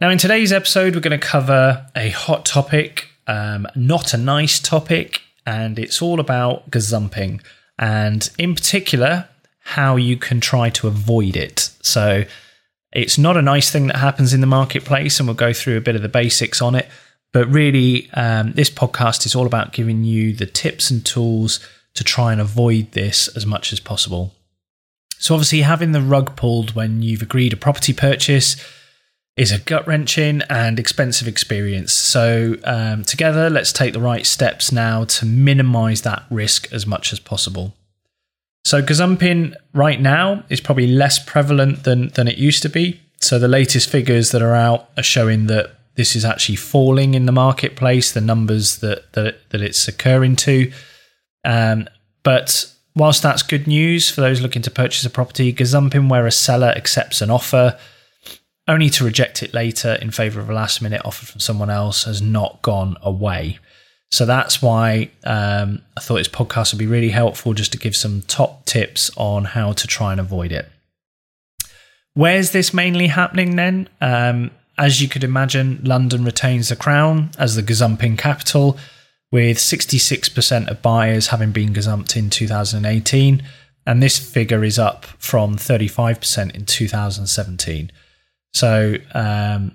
Now, in today's episode, we're going to cover a hot topic, um, not a nice topic, and it's all about gazumping, and in particular, how you can try to avoid it. So, it's not a nice thing that happens in the marketplace, and we'll go through a bit of the basics on it. But really, um, this podcast is all about giving you the tips and tools to try and avoid this as much as possible. So, obviously, having the rug pulled when you've agreed a property purchase is a gut wrenching and expensive experience. So, um, together, let's take the right steps now to minimize that risk as much as possible. So, gazumping right now is probably less prevalent than, than it used to be. So, the latest figures that are out are showing that this is actually falling in the marketplace, the numbers that, that, that it's occurring to. Um, but whilst that's good news for those looking to purchase a property, gazumping where a seller accepts an offer only to reject it later in favor of a last minute offer from someone else has not gone away. So that's why um, I thought this podcast would be really helpful just to give some top tips on how to try and avoid it. Where's this mainly happening then? Um, as you could imagine, London retains the crown as the gazumping capital, with 66% of buyers having been gazumped in 2018, and this figure is up from 35% in 2017. So, um,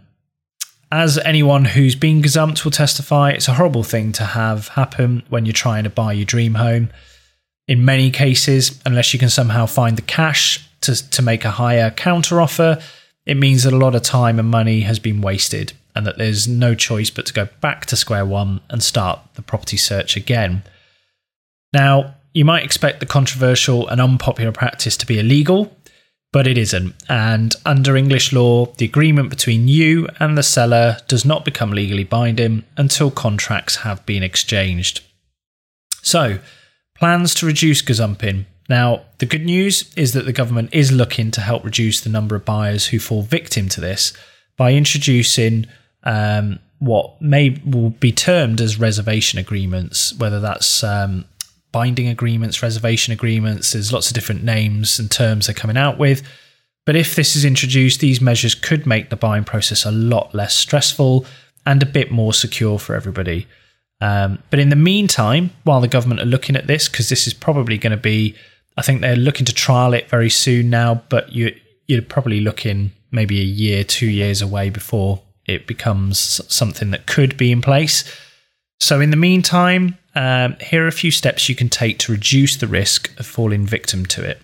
as anyone who's been gazumped will testify, it's a horrible thing to have happen when you're trying to buy your dream home. In many cases, unless you can somehow find the cash to, to make a higher counter offer, it means that a lot of time and money has been wasted and that there's no choice but to go back to square one and start the property search again. Now, you might expect the controversial and unpopular practice to be illegal, but it isn't. And under English law, the agreement between you and the seller does not become legally binding until contracts have been exchanged. So, plans to reduce gazumping. Now, the good news is that the government is looking to help reduce the number of buyers who fall victim to this by introducing um, what may will be termed as reservation agreements, whether that's um, binding agreements, reservation agreements. There's lots of different names and terms they're coming out with. But if this is introduced, these measures could make the buying process a lot less stressful and a bit more secure for everybody. Um, but in the meantime, while the government are looking at this, because this is probably going to be, I think they're looking to trial it very soon now, but you, you're probably looking maybe a year, two years away before it becomes something that could be in place. So, in the meantime, um, here are a few steps you can take to reduce the risk of falling victim to it.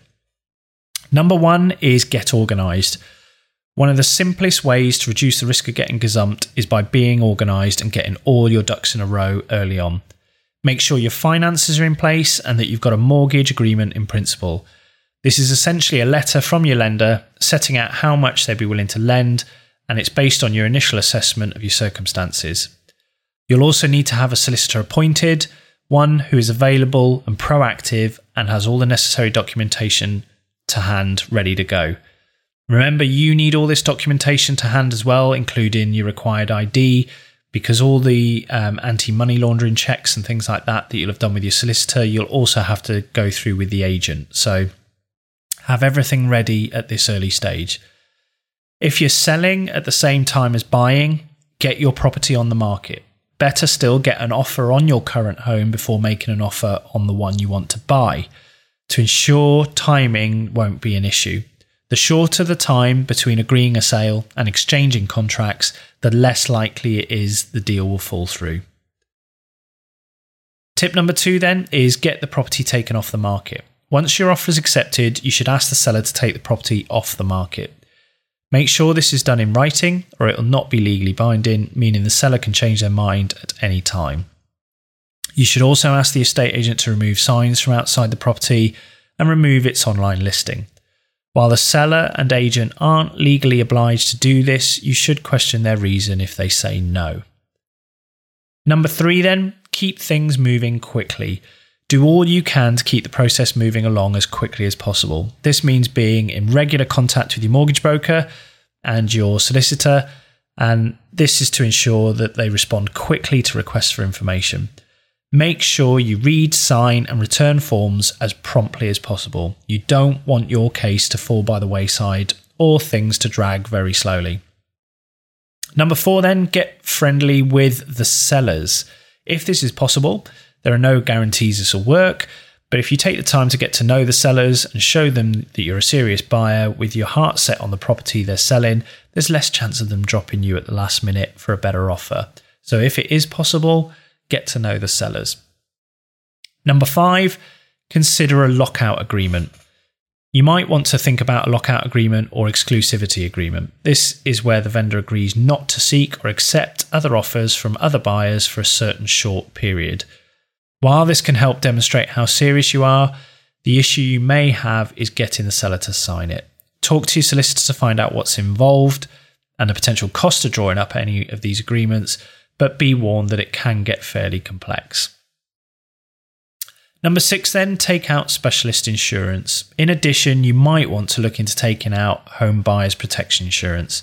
Number one is get organized. One of the simplest ways to reduce the risk of getting gazumped is by being organized and getting all your ducks in a row early on. Make sure your finances are in place and that you've got a mortgage agreement in principle. This is essentially a letter from your lender setting out how much they'd be willing to lend, and it's based on your initial assessment of your circumstances. You'll also need to have a solicitor appointed, one who is available and proactive and has all the necessary documentation to hand ready to go. Remember, you need all this documentation to hand as well, including your required ID, because all the um, anti money laundering checks and things like that that you'll have done with your solicitor, you'll also have to go through with the agent. So have everything ready at this early stage. If you're selling at the same time as buying, get your property on the market. Better still, get an offer on your current home before making an offer on the one you want to buy to ensure timing won't be an issue. The shorter the time between agreeing a sale and exchanging contracts, the less likely it is the deal will fall through. Tip number two then is get the property taken off the market. Once your offer is accepted, you should ask the seller to take the property off the market. Make sure this is done in writing or it will not be legally binding, meaning the seller can change their mind at any time. You should also ask the estate agent to remove signs from outside the property and remove its online listing. While the seller and agent aren't legally obliged to do this, you should question their reason if they say no. Number three, then, keep things moving quickly. Do all you can to keep the process moving along as quickly as possible. This means being in regular contact with your mortgage broker and your solicitor, and this is to ensure that they respond quickly to requests for information. Make sure you read, sign, and return forms as promptly as possible. You don't want your case to fall by the wayside or things to drag very slowly. Number four, then get friendly with the sellers. If this is possible, there are no guarantees this will work, but if you take the time to get to know the sellers and show them that you're a serious buyer with your heart set on the property they're selling, there's less chance of them dropping you at the last minute for a better offer. So if it is possible, get to know the sellers. Number five, consider a lockout agreement. You might want to think about a lockout agreement or exclusivity agreement. This is where the vendor agrees not to seek or accept other offers from other buyers for a certain short period. While this can help demonstrate how serious you are, the issue you may have is getting the seller to sign it. Talk to your solicitor to find out what's involved and the potential cost of drawing up any of these agreements, but be warned that it can get fairly complex. Number six, then take out specialist insurance. In addition, you might want to look into taking out home buyers protection insurance.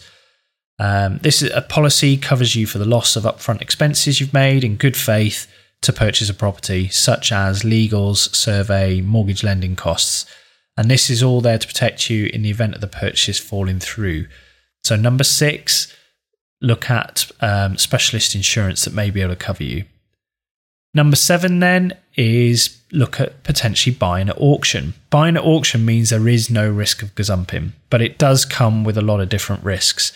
Um, this is a policy covers you for the loss of upfront expenses you've made in good faith to purchase a property, such as legals, survey, mortgage lending costs. And this is all there to protect you in the event of the purchase falling through. So, number six, look at um, specialist insurance that may be able to cover you. Number seven, then, is look at potentially buying at auction. Buying at auction means there is no risk of gazumping, but it does come with a lot of different risks.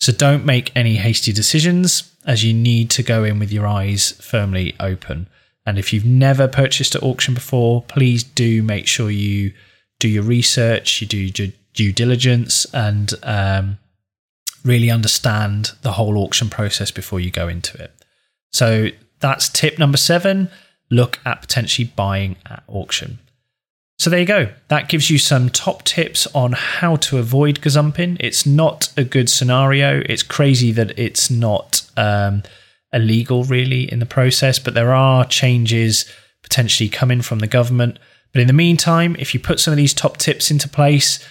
So don't make any hasty decisions as you need to go in with your eyes firmly open. And if you've never purchased at auction before, please do make sure you do your research, you do your due diligence, and um, really understand the whole auction process before you go into it. So that's tip number seven look at potentially buying at auction. So there you go. That gives you some top tips on how to avoid gazumping. It's not a good scenario. It's crazy that it's not um, illegal really in the process, but there are changes potentially coming from the government. But in the meantime, if you put some of these top tips into place,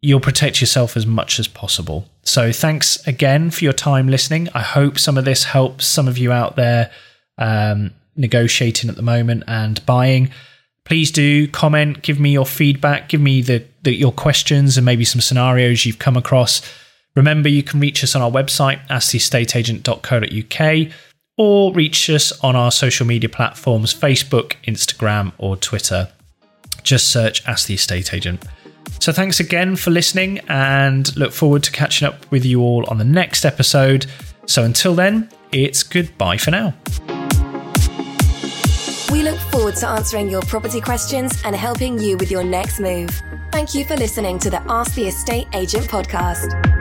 you'll protect yourself as much as possible. So thanks again for your time listening. I hope some of this helps some of you out there um, negotiating at the moment and buying please do comment, give me your feedback, give me the, the, your questions and maybe some scenarios you've come across. Remember, you can reach us on our website, asktheestateagent.co.uk, or reach us on our social media platforms Facebook, Instagram, or Twitter. Just search Ask the Estate Agent. So, thanks again for listening and look forward to catching up with you all on the next episode. So, until then, it's goodbye for now. We look forward to answering your property questions and helping you with your next move. Thank you for listening to the Ask the Estate Agent podcast.